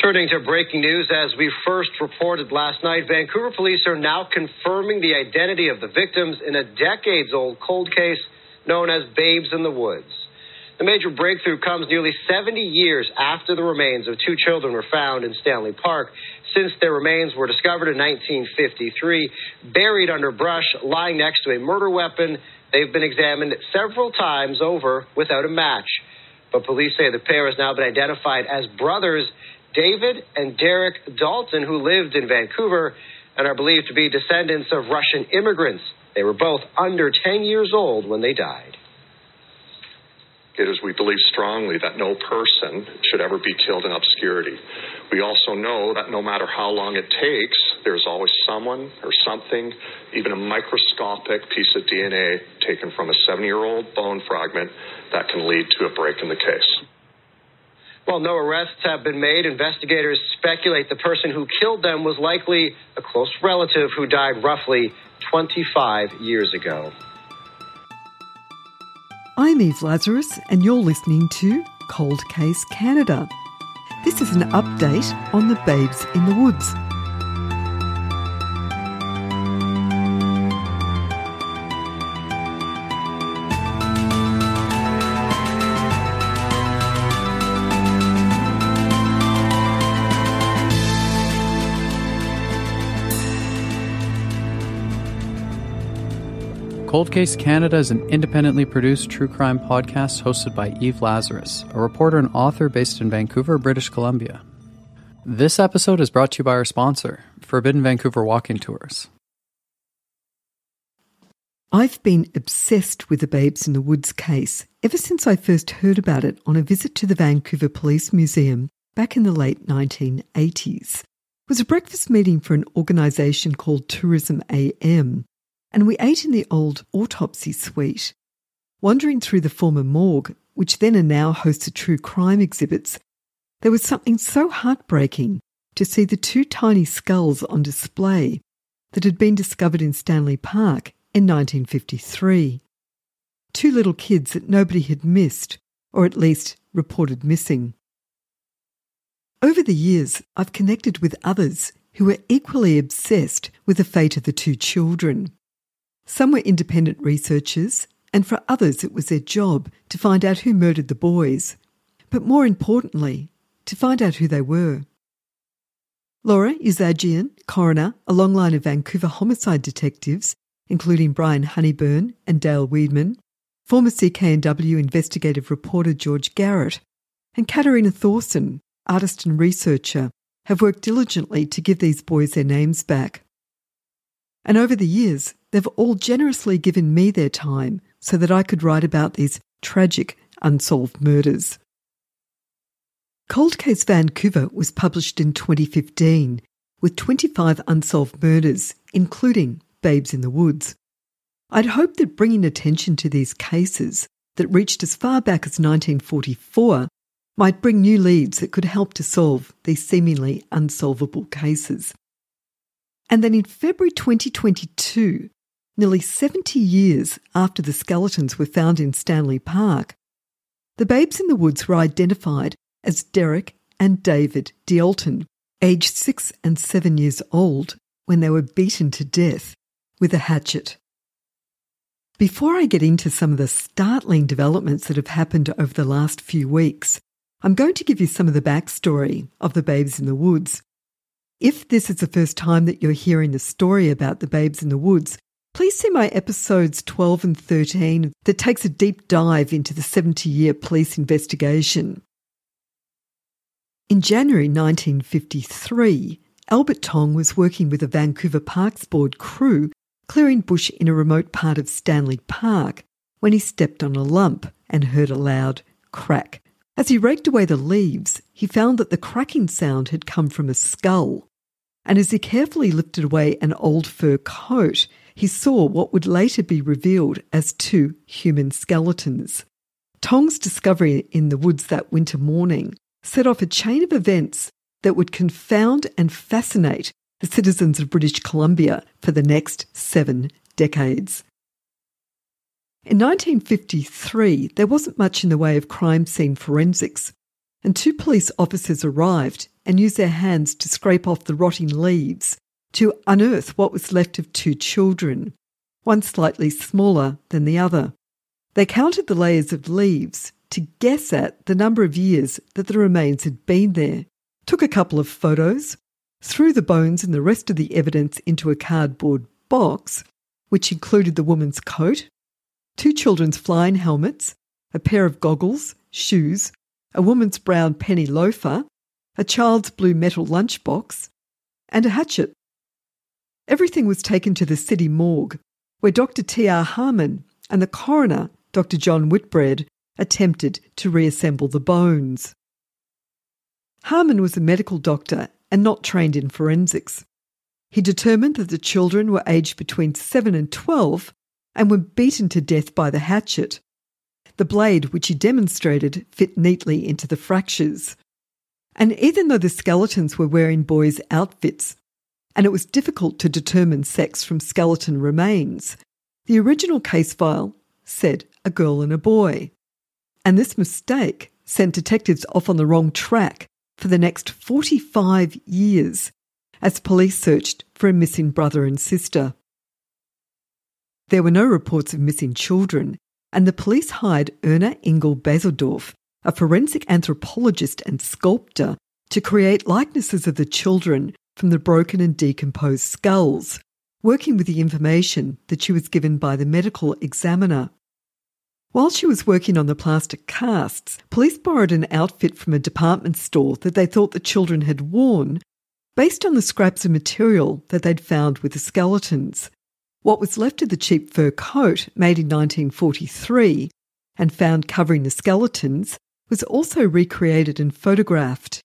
Turning to breaking news, as we first reported last night, Vancouver police are now confirming the identity of the victims in a decades old cold case known as Babes in the Woods. The major breakthrough comes nearly 70 years after the remains of two children were found in Stanley Park. Since their remains were discovered in 1953, buried under brush, lying next to a murder weapon, they've been examined several times over without a match. But police say the pair has now been identified as brothers David and Derek Dalton, who lived in Vancouver and are believed to be descendants of Russian immigrants. They were both under 10 years old when they died. It is, we believe strongly that no person should ever be killed in obscurity. We also know that no matter how long it takes, there's always someone or something, even a microscopic piece of DNA taken from a seven year old bone fragment that can lead to a break in the case. While no arrests have been made, investigators speculate the person who killed them was likely a close relative who died roughly 25 years ago. I'm Eve Lazarus, and you're listening to Cold Case Canada. This is an update on the Babes in the Woods. Cold Case Canada is an independently produced true crime podcast hosted by Eve Lazarus, a reporter and author based in Vancouver, British Columbia. This episode is brought to you by our sponsor, Forbidden Vancouver Walking Tours. I've been obsessed with the Babes in the Woods case ever since I first heard about it on a visit to the Vancouver Police Museum back in the late 1980s. It was a breakfast meeting for an organisation called Tourism AM and we ate in the old autopsy suite. Wandering through the former morgue, which then and now hosted true crime exhibits, there was something so heartbreaking to see the two tiny skulls on display that had been discovered in Stanley Park in 1953. Two little kids that nobody had missed, or at least reported missing. Over the years, I've connected with others who were equally obsessed with the fate of the two children. Some were independent researchers, and for others it was their job to find out who murdered the boys, but more importantly, to find out who they were. Laura Yazedjian, coroner, a long line of Vancouver homicide detectives, including Brian Honeybourn and Dale Weedman, former CKNW investigative reporter George Garrett, and Katarina Thorson, artist and researcher, have worked diligently to give these boys their names back. And over the years, they've all generously given me their time so that I could write about these tragic, unsolved murders. Cold Case Vancouver was published in 2015 with 25 unsolved murders, including Babes in the Woods. I'd hoped that bringing attention to these cases that reached as far back as 1944 might bring new leads that could help to solve these seemingly unsolvable cases. And then in February 2022, nearly 70 years after the skeletons were found in Stanley Park, the babes in the woods were identified as Derek and David Dalton, aged six and seven years old, when they were beaten to death with a hatchet. Before I get into some of the startling developments that have happened over the last few weeks, I'm going to give you some of the backstory of the Babes in the Woods if this is the first time that you're hearing the story about the babes in the woods, please see my episodes 12 and 13 that takes a deep dive into the 70 year police investigation. In January 1953, Albert Tong was working with a Vancouver Parks Board crew clearing bush in a remote part of Stanley Park when he stepped on a lump and heard a loud crack. As he raked away the leaves, he found that the cracking sound had come from a skull and as he carefully lifted away an old fur coat, he saw what would later be revealed as two human skeletons. Tong's discovery in the woods that winter morning set off a chain of events that would confound and fascinate the citizens of British Columbia for the next seven decades. In 1953, there wasn't much in the way of crime scene forensics, and two police officers arrived and used their hands to scrape off the rotting leaves to unearth what was left of two children, one slightly smaller than the other. They counted the layers of leaves to guess at the number of years that the remains had been there, took a couple of photos, threw the bones and the rest of the evidence into a cardboard box, which included the woman's coat, two children's flying helmets, a pair of goggles, shoes, a woman's brown penny loafer, a child's blue metal lunchbox, and a hatchet. Everything was taken to the city morgue, where Dr. T.R. Harmon and the coroner, Dr. John Whitbread, attempted to reassemble the bones. Harmon was a medical doctor and not trained in forensics. He determined that the children were aged between 7 and 12 and were beaten to death by the hatchet. The blade, which he demonstrated, fit neatly into the fractures. And even though the skeletons were wearing boys' outfits, and it was difficult to determine sex from skeleton remains, the original case file said a girl and a boy. And this mistake sent detectives off on the wrong track for the next 45 years as police searched for a missing brother and sister. There were no reports of missing children, and the police hired Erna Engel Baiersdorf, a forensic anthropologist and sculptor, to create likenesses of the children from the broken and decomposed skulls, working with the information that she was given by the medical examiner. While she was working on the plastic casts, police borrowed an outfit from a department store that they thought the children had worn, based on the scraps of material that they'd found with the skeletons. What was left of the cheap fur coat made in 1943 and found covering the skeletons was also recreated and photographed.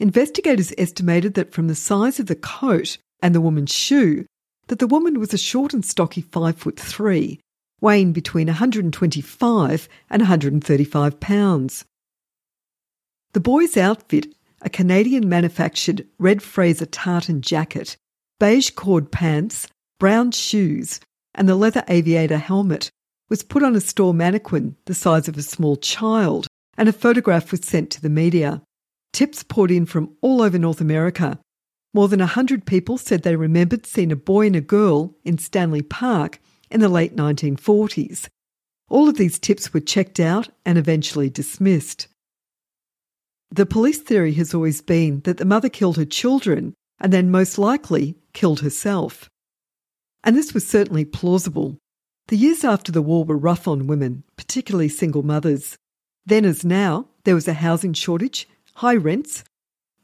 Investigators estimated that from the size of the coat and the woman's shoe, that the woman was a short and stocky five foot three, weighing between 125 and 135 pounds. The boy's outfit, a Canadian manufactured red Fraser tartan jacket, beige cord pants, brown shoes, and the leather aviator helmet, was put on a store mannequin the size of a small child, and a photograph was sent to the media. Tips poured in from all over North America. More than a hundred people said they remembered seeing a boy and a girl in Stanley Park in the late 1940s. All of these tips were checked out and eventually dismissed. The police theory has always been that the mother killed her children and then most likely killed herself. And this was certainly plausible. The years after the war were rough on women, particularly single mothers. Then, as now, there was a housing shortage, high rents,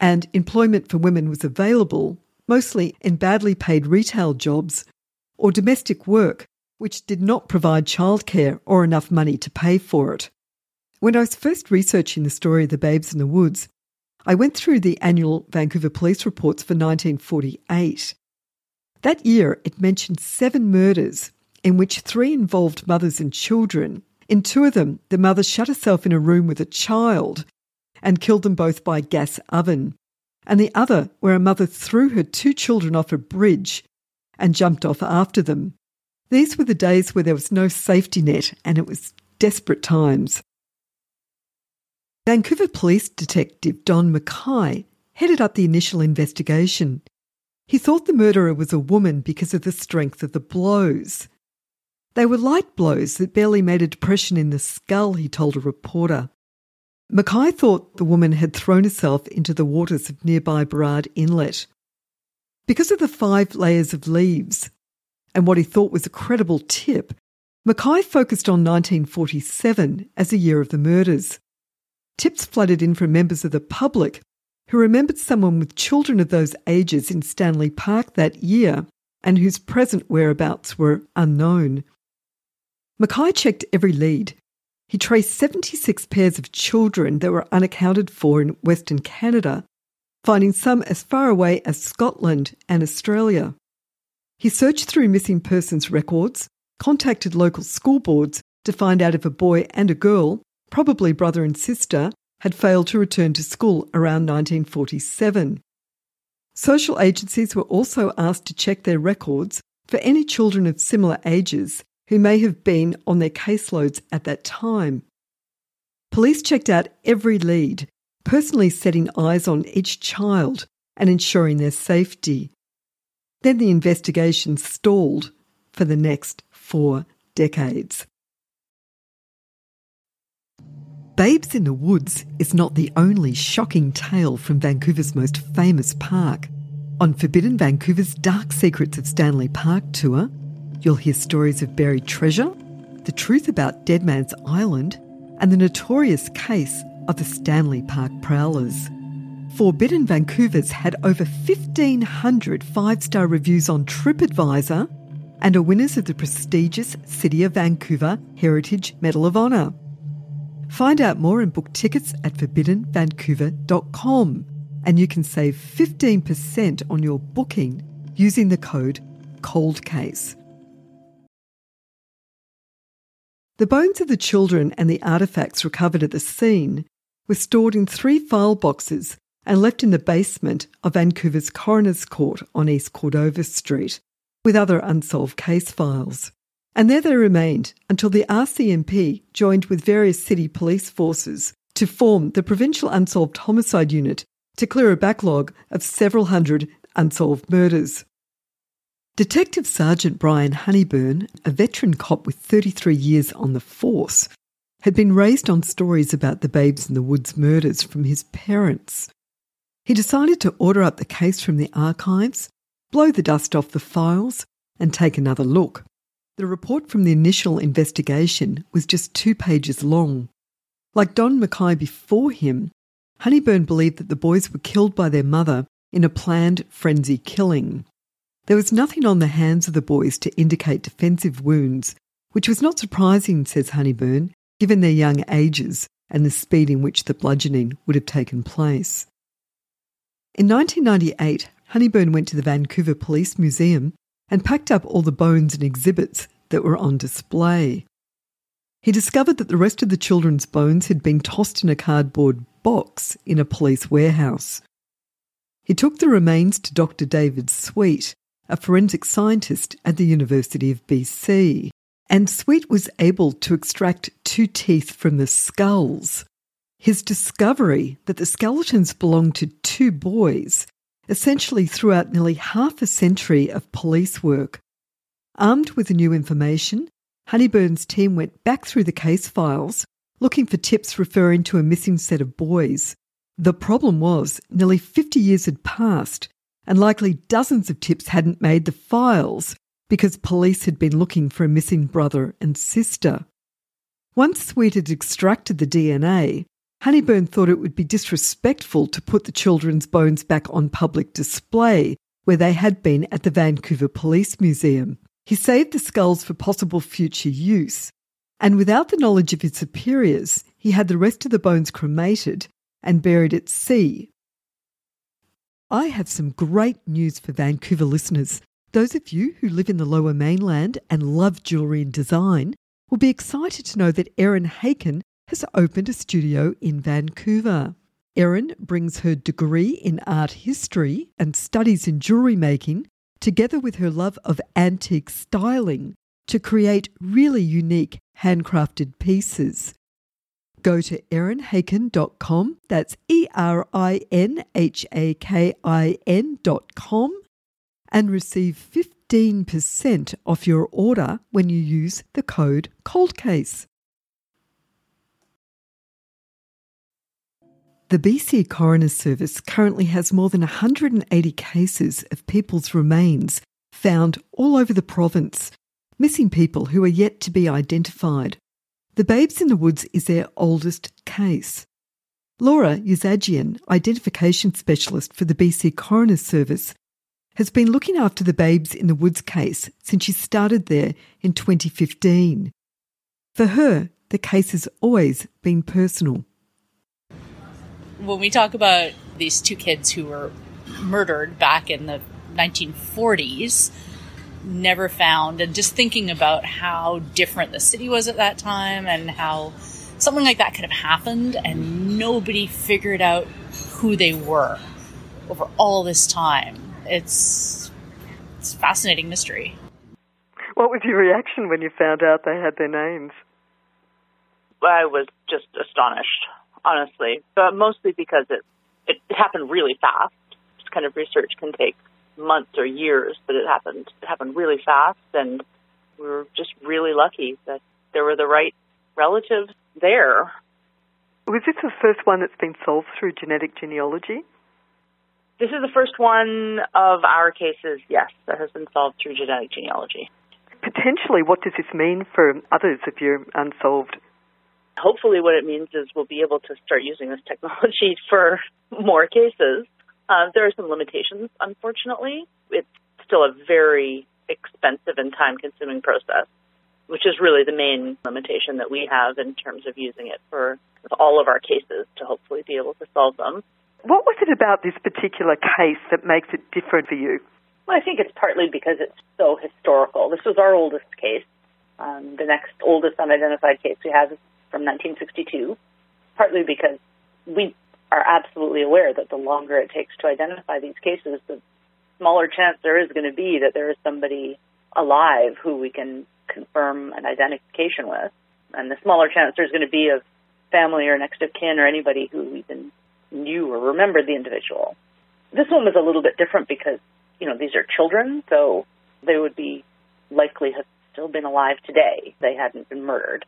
and employment for women was available, mostly in badly paid retail jobs or domestic work which did not provide childcare or enough money to pay for it. When I was first researching the story of the babes in the woods, I went through the annual Vancouver police reports for 1948. That year, it mentioned seven murders in which three involved mothers and children. In two of them, the mother shut herself in a room with a child and killed them both by gas oven, and the other where a mother threw her two children off a bridge and jumped off after them. These were the days where there was no safety net and it was desperate times. Vancouver Police Detective Don Mackay headed up the initial investigation. He thought the murderer was a woman because of the strength of the blows. They were light blows that barely made a depression in the skull, he told a reporter. Mackay thought the woman had thrown herself into the waters of nearby Burrard Inlet. Because of the five layers of leaves, and what he thought was a credible tip, Mackay focused on 1947 as the year of the murders. Tips flooded in from members of the public who remembered someone with children of those ages in Stanley Park that year and whose present whereabouts were unknown. Mackay checked every lead. He traced 76 pairs of children that were unaccounted for in Western Canada, finding some as far away as Scotland and Australia. He searched through missing persons records, contacted local school boards to find out if a boy and a girl, probably brother and sister, had failed to return to school around 1947. Social agencies were also asked to check their records for any children of similar ages who may have been on their caseloads at that time. Police checked out every lead, personally setting eyes on each child and ensuring their safety. Then the investigation stalled for the next four decades. Babes in the Woods is not the only shocking tale from Vancouver's most famous park. On Forbidden Vancouver's Dark Secrets of Stanley Park tour, you'll hear stories of buried treasure, the truth about Dead Man's Island, and the notorious case of the Stanley Park Prowlers. Forbidden Vancouver's had over 1,500 five star reviews on TripAdvisor and are winners of the prestigious City of Vancouver Heritage Medal of Honour. Find out more and book tickets at forbiddenvancouver.com and you can save 15% on your booking using the code COLDCASE. The bones of the children and the artefacts recovered at the scene were stored in three file boxes and left in the basement of Vancouver's Coroner's Court on East Cordova Street, with other unsolved case files. And there they remained until the RCMP joined with various city police forces to form the Provincial Unsolved Homicide Unit to clear a backlog of several hundred unsolved murders. Detective Sergeant Brian Honeybourn, a veteran cop with 33 years on the force, had been raised on stories about the Babes in the Woods murders from his parents. He decided to order up the case from the archives, blow the dust off the files, and take another look. The report from the initial investigation was just two pages long. Like Don Mackay before him, Honeybourn believed that the boys were killed by their mother in a planned frenzy killing. There was nothing on the hands of the boys to indicate defensive wounds, which was not surprising, says Honeybourn, given their young ages and the speed in which the bludgeoning would have taken place. In 1998, Honeybourn went to the Vancouver Police Museum and packed up all the bones and exhibits that were on display. He discovered that the rest of the children's bones had been tossed in a cardboard box in a police warehouse. He took the remains to Dr. David Sweet, a forensic scientist at the University of BC, and Sweet was able to extract two teeth from the skulls. His discovery that the skeletons belonged to two boys essentially threw out nearly half a century of police work. Armed with the new information, Honeybourn's team went back through the case files looking for tips referring to a missing set of boys. The problem was nearly 50 years had passed and likely dozens of tips hadn't made the files because police had been looking for a missing brother and sister. Once Sweet had extracted the DNA, Honeybourn thought it would be disrespectful to put the children's bones back on public display where they had been at the Vancouver Police Museum. He saved the skulls for possible future use, and without the knowledge of his superiors, he had the rest of the bones cremated and buried at sea I have some great news for Vancouver listeners. Those of you who live in the lower mainland and love jewellery and design will be excited to know that Erin Hakin has opened a studio in Vancouver. Erin brings her degree in art history and studies in jewellery making, together with her love of antique styling, to create really unique handcrafted pieces. Go to erinhakin.com, that's E R I N H A K I N.com, and receive 15% off your order when you use the code COLDCASE. The BC Coroner's Service currently has more than 180 cases of people's remains found all over the province, missing people who are yet to be identified. The Babes in the Woods is their oldest case. Laura Yazedjian, identification specialist for the BC Coroner's Service, has been looking after the Babes in the Woods case since she started there in 2015. For her, the case has always been personal. When we talk about these two kids who were murdered back in the 1940s, never found and just thinking about how different the city was at that time and how something like that could have happened and nobody figured out who they were over all this time. It's it's a fascinating mystery. What was your reaction when you found out they had their names? I was just astonished. honestly, but mostly because it it happened really fast. This kind of research can take months or years, but it happened it happened really fast, and we were just really lucky that there were the right relatives there. Was this the first one that's been solved through genetic genealogy? This is the first one of our cases, yes, that has been solved through genetic genealogy. Potentially, what does this mean for others of your unsolved? Hopefully, what it means is we'll be able to start using this technology for more cases. Uh, there are some limitations, unfortunately. It's still a very expensive and time consuming process, which is really the main limitation that we have in terms of using it for all of our cases to hopefully be able to solve them. What was it about this particular case that makes it different for you? Well, I think it's partly because it's so historical. This was our oldest case. Um, the next oldest unidentified case we have is from 1962, partly because we are absolutely aware that the longer it takes to identify these cases, the smaller chance there is going to be that there is somebody alive who we can confirm an identification with, and the smaller chance there's going to be of family or next of kin or anybody who even knew or remembered the individual. This one was a little bit different because, you know, these are children, so they would be likely have still been alive today. They hadn't been murdered.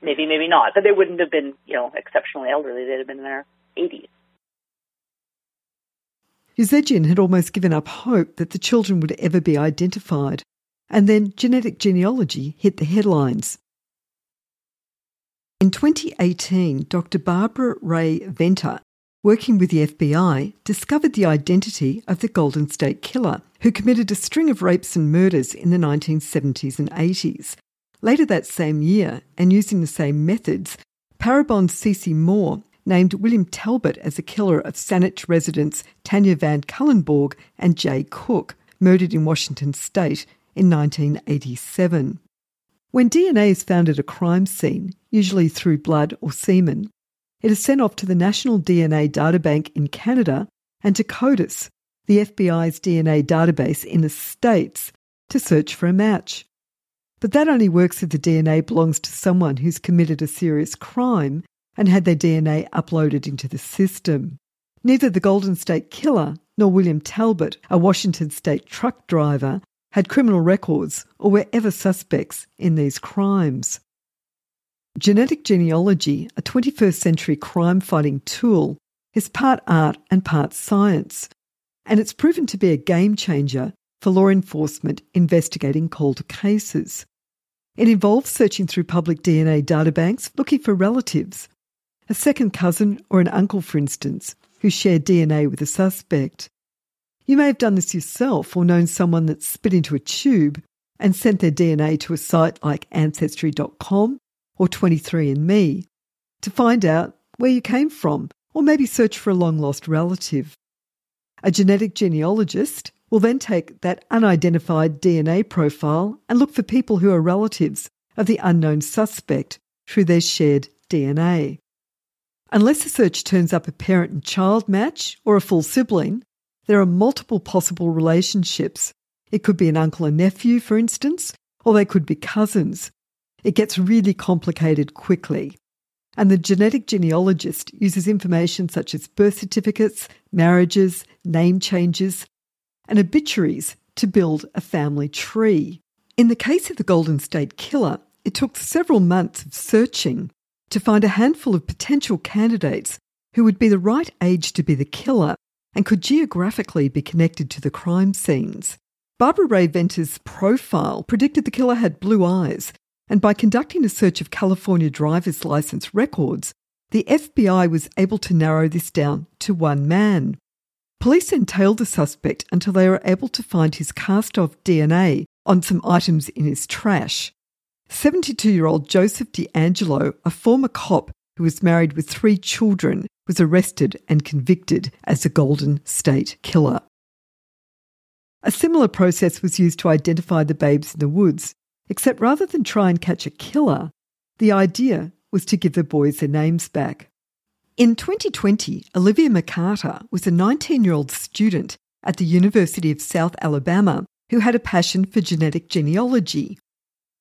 Maybe, maybe not, but they wouldn't have been, you know, exceptionally elderly. They'd have been in their 80s. Yazedjian had almost given up hope that the children would ever be identified, and then genetic genealogy hit the headlines. In 2018, Dr. Barbara Rae Venter, working with the FBI, discovered the identity of the Golden State Killer, who committed a string of rapes and murders in the 1970s and 80s. Later that same year, and using the same methods, Parabon Cece Moore named William Talbott as the killer of Saanich residents Tanya Van Cuylenborg and Jay Cook, murdered in Washington state in 1987. When DNA is found at a crime scene, usually through blood or semen, it is sent off to the National DNA Databank in Canada and to CODIS, the FBI's DNA database in the States, to search for a match. But that only works if the DNA belongs to someone who's committed a serious crime and had their DNA uploaded into the system. Neither the Golden State Killer nor William Talbott, a Washington state truck driver, had criminal records or were ever suspects in these crimes. Genetic genealogy, a 21st century crime fighting tool, is part art and part science, and it's proven to be a game changer for law enforcement investigating cold cases. It involves searching through public DNA databanks looking for relatives, a second cousin or an uncle, for instance, who shared DNA with a suspect. You may have done this yourself or known someone that spit into a tube and sent their DNA to a site like Ancestry.com or 23andMe to find out where you came from or maybe search for a long lost relative. A genetic genealogist will then take that unidentified DNA profile and look for people who are relatives of the unknown suspect through their shared DNA. Unless a search turns up a parent and child match or a full sibling, there are multiple possible relationships. It could be an uncle and nephew, for instance, or they could be cousins. It gets really complicated quickly. And the genetic genealogist uses information such as birth certificates, marriages, name changes, and obituaries to build a family tree. In the case of the Golden State Killer, it took several months of searching to find a handful of potential candidates who would be the right age to be the killer and could geographically be connected to the crime scenes. Barbara Rae Venter's profile predicted the killer had blue eyes, and by conducting a search of California driver's license records, the FBI was able to narrow this down to one man. Police then tailed the suspect until they were able to find his cast off DNA on some items in his trash. 72 year old Joseph DeAngelo, a former cop who was married with three children, was arrested and convicted as a Golden State Killer. A similar process was used to identify the babes in the woods, except rather than try and catch a killer, the idea was to give the boys their names back. In 2020, Olivia McCarter was a 19 year old student at the University of South Alabama who had a passion for genetic genealogy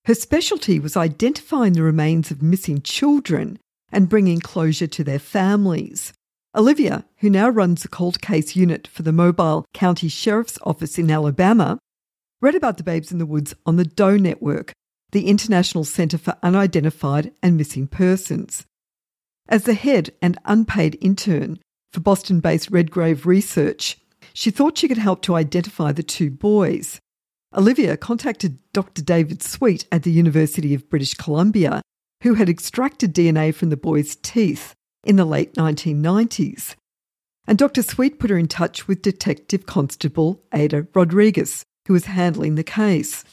her specialty was identifying the remains of missing children and bringing closure to their families. Olivia, who now runs the cold case unit for the Mobile County Sheriff's Office in Alabama, read about the babes in the woods on the DOE Network, the International Centre for Unidentified and Missing Persons. As the head and unpaid intern for Boston based Redgrave Research, she thought she could help to identify the two boys. Olivia contacted Dr. David Sweet at the University of British Columbia, who had extracted DNA from the boys' teeth in the late 1990s. And Dr. Sweet put her in touch with Detective Constable Ada Rodriguez, who was handling the case.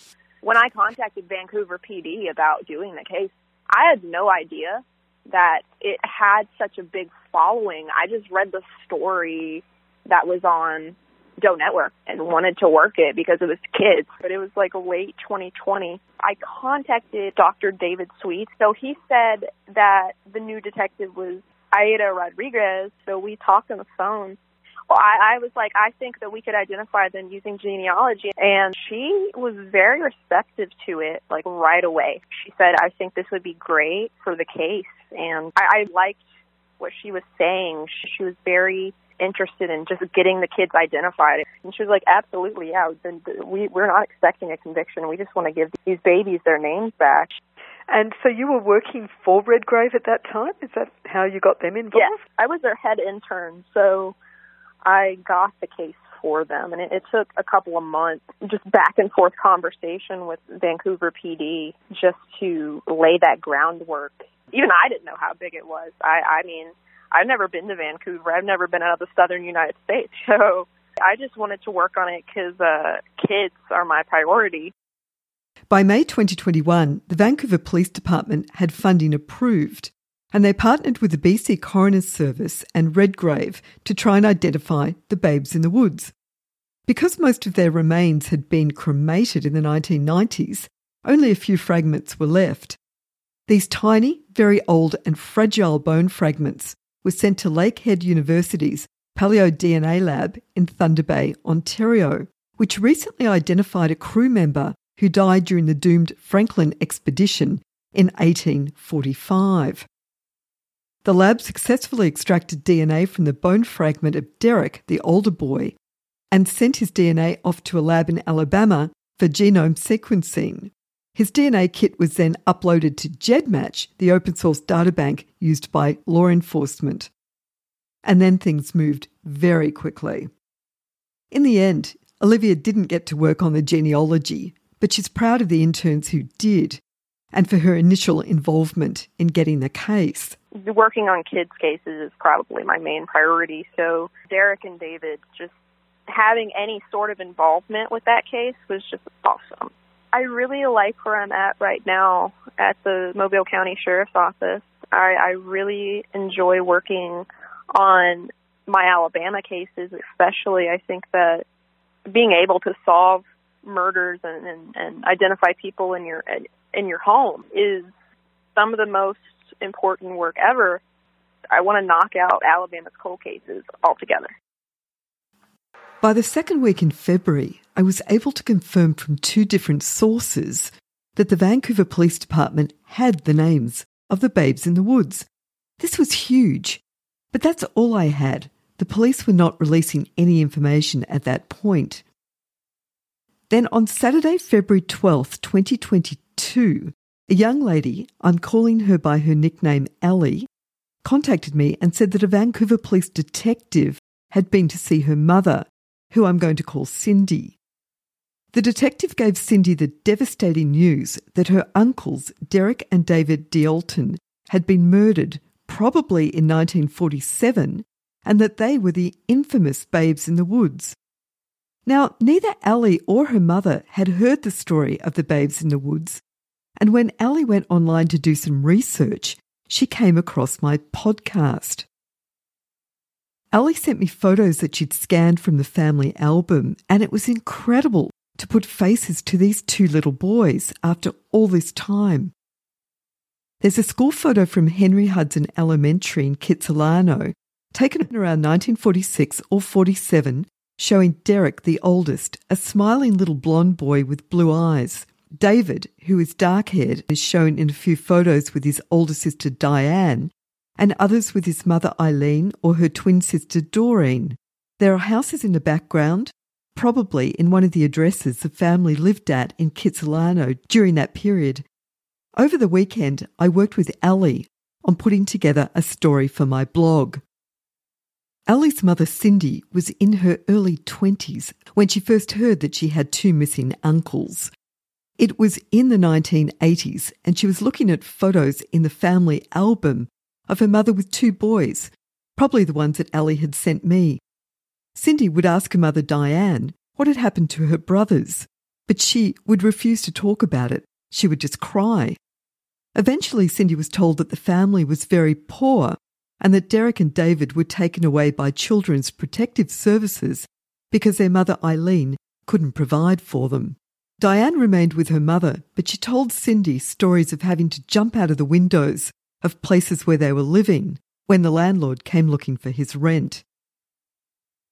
When I contacted Vancouver PD about doing the case, I had no idea that it had such a big following. I just read the story that was on Doe Network and wanted to work it because it was kids. But it was like late 2020. I contacted Dr. David Sweet. So he said that the new detective was Aida Rodriguez. So we talked on the phone. I, I was like, I think that we could identify them using genealogy. And she was very receptive to it, like right away. She said, I think this would be great for the case. And I, I liked what she was saying. She was very interested in just getting the kids identified. And she was like, absolutely, yeah. We, we're not expecting a conviction. We just want to give these babies their names back. And so you were working for Redgrave at that time? Is that how you got them involved? Yes, I was their head intern. So I got the case for them, and it, it took a couple of months, just back and forth conversation with Vancouver PD, just to lay that groundwork. Even I didn't know how big it was. I, I mean, I've never been to Vancouver. I've never been out of the southern United States, so I just wanted to work on it because uh, kids are my priority. By May 2021, the Vancouver Police Department had funding approved and they partnered with the BC Coroner's Service and Redgrave to try and identify the babes in the woods. Because most of their remains had been cremated in the 1990s, only a few fragments were left. These tiny, very old, and fragile bone fragments were sent to Lakehead University's Paleo DNA lab in Thunder Bay, Ontario, which recently identified a crew member who died during the doomed Franklin expedition in 1845. The lab successfully extracted DNA from the bone fragment of Derek, the older boy, and sent his DNA off to a lab in Alabama for genome sequencing. His DNA kit was then uploaded to GEDmatch, the open source databank used by law enforcement. And then things moved very quickly. In the end, Olivia didn't get to work on the genealogy, but she's proud of the interns who did and for her initial involvement in getting the case working on kids' cases is probably my main priority. So Derek and David just having any sort of involvement with that case was just awesome. I really like where I'm at right now at the Mobile County Sheriff's Office. I, I really enjoy working on my Alabama cases, especially. I think that being able to solve murders and, and, and identify people in your in your home is some of the most important work ever. I want to knock out Alabama's cold cases altogether. By the second week in February, I was able to confirm from two different sources that the Vancouver Police Department had the names of the babes in the woods. This was huge, but that's all I had. The police were not releasing any information at that point. Then on Saturday, February 12th, 2022, a young lady, I'm calling her by her nickname Ellie, contacted me and said that a Vancouver police detective had been to see her mother, who I'm going to call Cindy. The detective gave Cindy the devastating news that her uncles, Derek and David Dalton, had been murdered, probably in 1947, and that they were the infamous babes in the woods. Now, neither Ellie or her mother had heard the story of the babes in the woods, and when Ellie went online to do some research, she came across my podcast. Ellie sent me photos that she'd scanned from the family album, and it was incredible to put faces to these two little boys after all this time. There's a school photo from Henry Hudson Elementary in Kitsilano, taken around 1946 or 47, showing Derek, the oldest, a smiling little blonde boy with blue eyes. David, who is dark haired, is shown in a few photos with his older sister Diane, and others with his mother Eileen or her twin sister Doreen. There are houses in the background, probably in one of the addresses the family lived at in Kitsilano during that period. Over the weekend, I worked with Ali on putting together a story for my blog. Ali's mother, Cindy, was in her early 20s when she first heard that she had two missing uncles. It was in the 1980s, and she was looking at photos in the family album of her mother with two boys, probably the ones that Ali had sent me. Cindy would ask her mother, Diane, what had happened to her brothers, but she would refuse to talk about it. She would just cry. Eventually, Cindy was told that the family was very poor and that Derek and David were taken away by Children's Protective Services because their mother Eileen couldn't provide for them. Diane remained with her mother, but she told Cindy stories of having to jump out of the windows of places where they were living when the landlord came looking for his rent.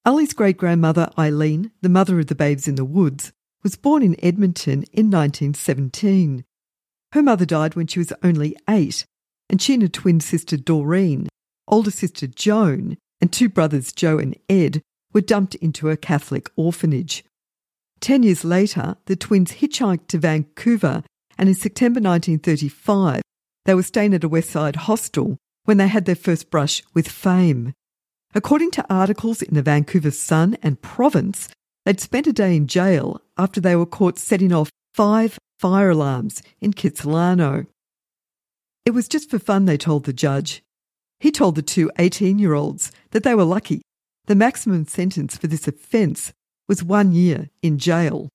Ali's great grandmother Eileen, the mother of the babes in the woods, was born in Edmonton in 1917. Her mother died when she was only eight, and she and her twin sister Doreen older sister Joan, and two brothers Joe and Ed were dumped into a Catholic orphanage. Ten years later, the twins hitchhiked to Vancouver, and in September 1935, they were staying at a Westside hostel when they had their first brush with fame. According to articles in the Vancouver Sun and Province, they'd spent a day in jail after they were caught setting off five fire alarms in Kitsilano. It was just for fun, they told the judge. He told the two 18 year olds that they were lucky. The maximum sentence for this offence was one year in jail.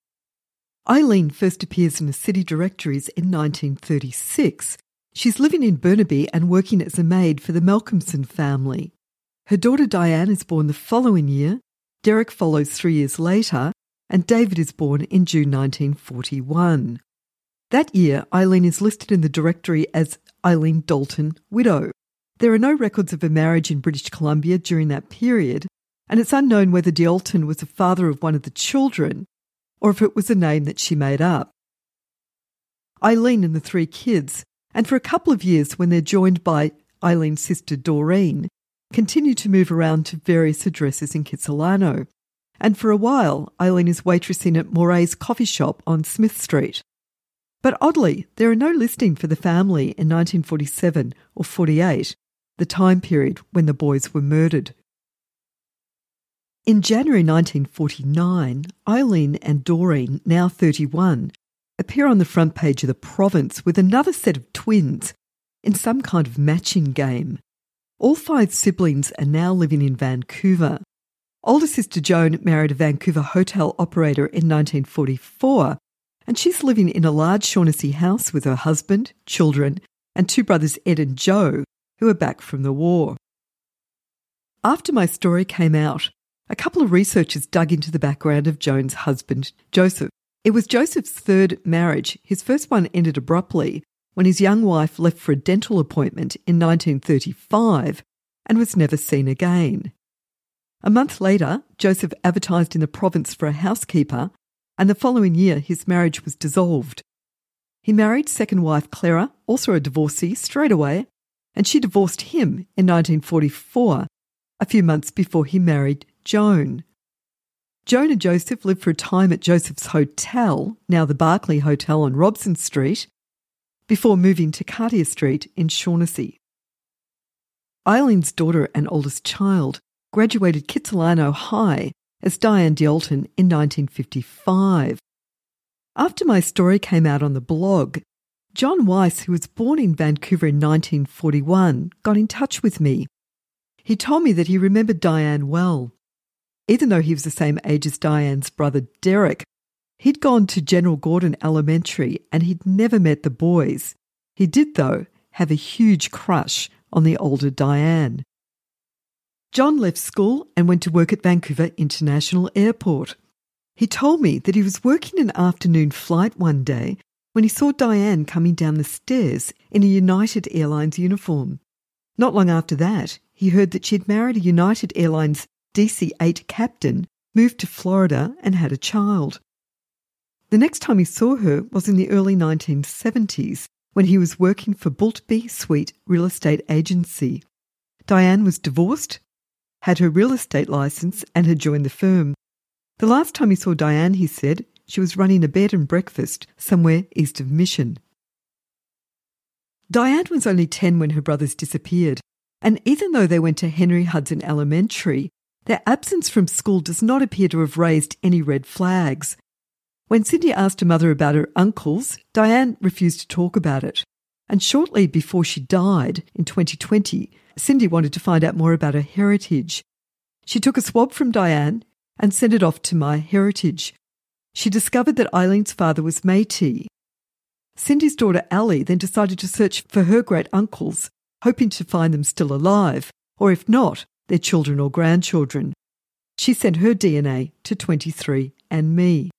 Eileen first appears in the city directories in 1936. She's living in Burnaby and working as a maid for the Malcolmson family. Her daughter Diane is born the following year, Derek follows three years later, and David is born in June 1941. That year, Eileen is listed in the directory as Eileen Dalton, widow. There are no records of a marriage in British Columbia during that period, and it's unknown whether Dalton was the father of one of the children or if it was a name that she made up. Eileen and the three kids, and for a couple of years when they're joined by Eileen's sister Doreen, continue to move around to various addresses in Kitsilano. And for a while, Eileen is waitressing at Moray's coffee shop on Smith Street. But oddly, there are no listing for the family in 1947 or 48, the time period when the boys were murdered. In January 1949, Eileen and Doreen, now 31, appear on the front page of the province with another set of twins in some kind of matching game. All five siblings are now living in Vancouver. Older sister Joan married a Vancouver hotel operator in 1944, and she's living in a large Shaughnessy house with her husband, children, and two brothers Ed and Joe, who are back from the war. After my story came out, a couple of researchers dug into the background of Joan's husband, Joseph. It was Joseph's third marriage. His first one ended abruptly when his young wife left for a dental appointment in 1935 and was never seen again. A month later, Joseph advertised in the province for a housekeeper, and the following year his marriage was dissolved. He married second wife Clara, also a divorcee, straight away, and she divorced him in 1944, a few months before he married Joan. Joan and Joseph lived for a time at Joseph's Hotel, now the Barclay Hotel on Robson Street, before moving to Cartier Street in Shaughnessy. Eileen's daughter and oldest child graduated Kitsilano High as Diane Dalton in 1955. After my story came out on the blog, John Weiss, who was born in Vancouver in 1941, got in touch with me. He told me that he remembered Diane well. Even though he was the same age as Diane's brother Derek, he'd gone to General Gordon Elementary and he'd never met the boys. He did, though, have a huge crush on the older Diane. John left school and went to work at Vancouver International Airport. He told me that he was working an afternoon flight one day when he saw Diane coming down the stairs in a United Airlines uniform. Not long after that, he heard that she'd married a United Airlines DC 8 captain, moved to Florida, and had a child. The next time he saw her was in the early 1970s when he was working for Boultbee Sweet Real Estate Agency. Diane was divorced, had her real estate license, and had joined the firm. The last time he saw Diane, he said, she was running a bed and breakfast somewhere east of Mission. Diane was only 10 when her brothers disappeared, and even though they went to Henry Hudson Elementary, their absence from school does not appear to have raised any red flags. When Cindy asked her mother about her uncles, Diane refused to talk about it. And shortly before she died in 2020, Cindy wanted to find out more about her heritage. She took a swab from Diane and sent it off to My Heritage. She discovered that Eileen's father was Metis. Cindy's daughter Ali then decided to search for her great uncles, hoping to find them still alive, or if not, their children or grandchildren. She sent her DNA to 23andMe.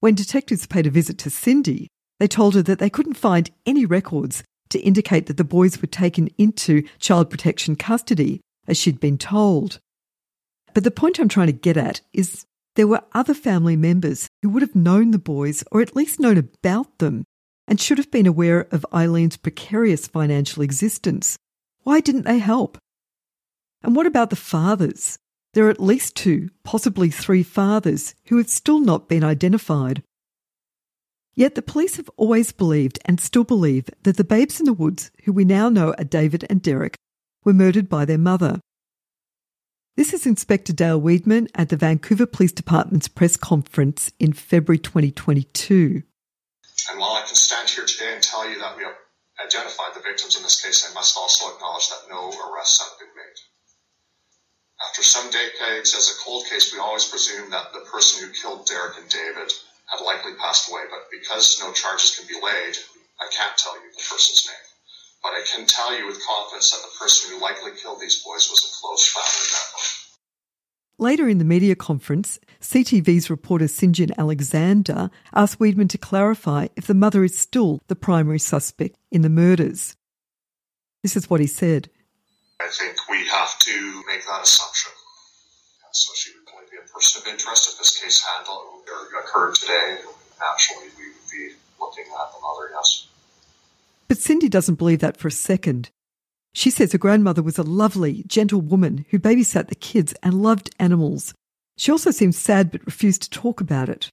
When detectives paid a visit to Cindy, they told her that they couldn't find any records to indicate that the boys were taken into child protection custody, as she'd been told. But the point I'm trying to get at is there were other family members who would have known the boys or at least known about them and should have been aware of Eileen's precarious financial existence. Why didn't they help? And what about the fathers? There are at least two, possibly three fathers who have still not been identified. Yet the police have always believed and still believe that the babes in the woods, who we now know are David and Derek, were murdered by their mother. This is Inspector Dale Weidman at the Vancouver Police Department's press conference in February 2022. And while I can stand here today and tell you that we have identified the victims in this case, I must also acknowledge that no arrests have been made. After some decades as a cold case, we always presume that the person who killed Derek and David had likely passed away, but because no charges can be laid, I can't tell you the person's name. But I can tell you with confidence that the person who likely killed these boys was a close family member. Later in the media conference, CTV's reporter St John Alexander asked Weidman to clarify if the mother is still the primary suspect in the murders. This is what he said. I think to make that assumption. And So she would only be a person of interest if this case or occurred today. Naturally, we would be looking at the mother, yes. But Cindy doesn't believe that for a second. She says her grandmother was a lovely, gentle woman who babysat the kids and loved animals. She also seems sad but refused to talk about it.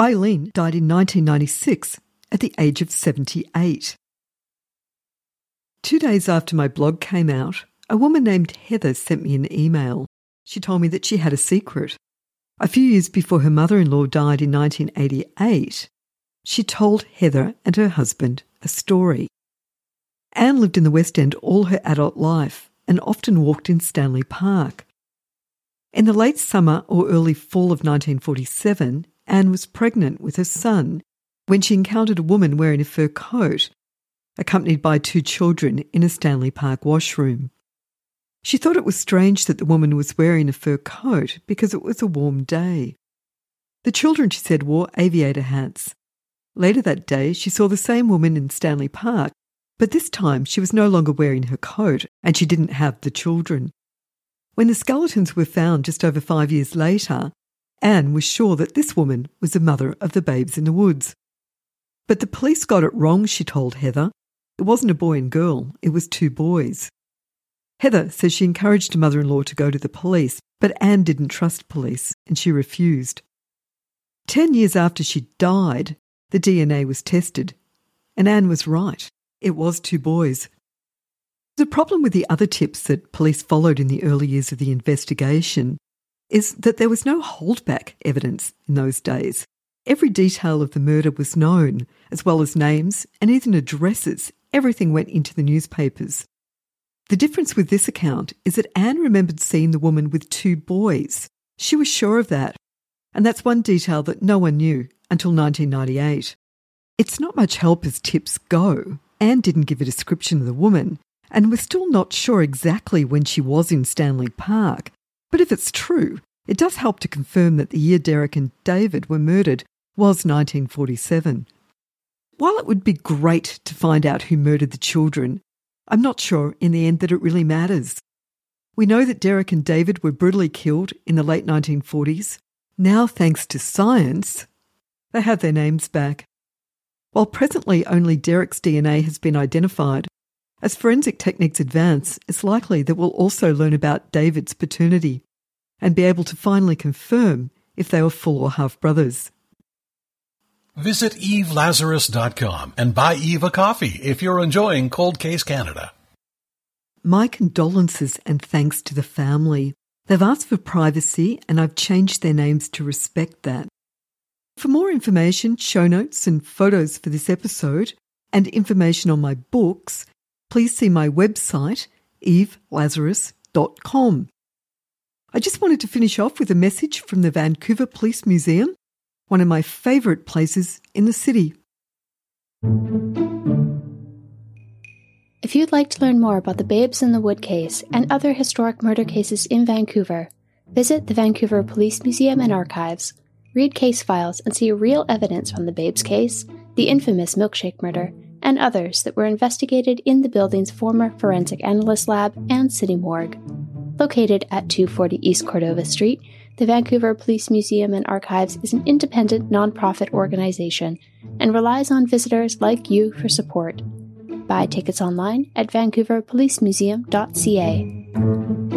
Eileen died in 1996 at the age of 78. Two days after my blog came out, a woman named Heather sent me an email. She told me that she had a secret. A few years before her mother in law died in 1988, she told Heather and her husband a story. Anne lived in the West End all her adult life and often walked in Stanley Park. In the late summer or early fall of 1947, Anne was pregnant with her son when she encountered a woman wearing a fur coat, accompanied by two children in a Stanley Park washroom. She thought it was strange that the woman was wearing a fur coat because it was a warm day. The children, she said, wore aviator hats. Later that day, she saw the same woman in Stanley Park, but this time she was no longer wearing her coat and she didn't have the children. When the skeletons were found just over five years later, Anne was sure that this woman was the mother of the babes in the woods. But the police got it wrong, she told Heather. It wasn't a boy and girl, it was two boys. Heather says she encouraged her mother in law to go to the police, but Anne didn't trust police and she refused. Ten years after she died, the DNA was tested, and Anne was right. It was two boys. The problem with the other tips that police followed in the early years of the investigation is that there was no holdback evidence in those days. Every detail of the murder was known, as well as names and even addresses. Everything went into the newspapers. The difference with this account is that Anne remembered seeing the woman with two boys. She was sure of that. And that's one detail that no one knew until 1998. It's not much help as tips go. Anne didn't give a description of the woman, and we're still not sure exactly when she was in Stanley Park. But if it's true, it does help to confirm that the year Derek and David were murdered was 1947. While it would be great to find out who murdered the children, I'm not sure in the end that it really matters. We know that Derek and David were brutally killed in the late 1940s. Now, thanks to science, they have their names back. While presently only Derek's DNA has been identified, As forensic techniques advance, it's likely that we'll also learn about David's paternity and be able to finally confirm if they were full or half brothers. Visit evelazarus.com and buy Eve a coffee if you're enjoying Cold Case Canada. My condolences and thanks to the family. They've asked for privacy and I've changed their names to respect that. For more information, show notes, and photos for this episode, and information on my books, please see my website, evelazarus.com. I just wanted to finish off with a message from the Vancouver Police Museum, one of my favourite places in the city. If you'd like to learn more about the Babes in the Wood case and other historic murder cases in Vancouver, visit the Vancouver Police Museum and Archives, read case files, and see real evidence from the Babes case, the infamous milkshake murder, and others that were investigated in the building's former forensic analyst lab and city morgue. Located at 240 East Cordova Street, the Vancouver Police Museum and Archives is an independent nonprofit organization and relies on visitors like you for support. Buy tickets online at vancouverpolicemuseum.ca.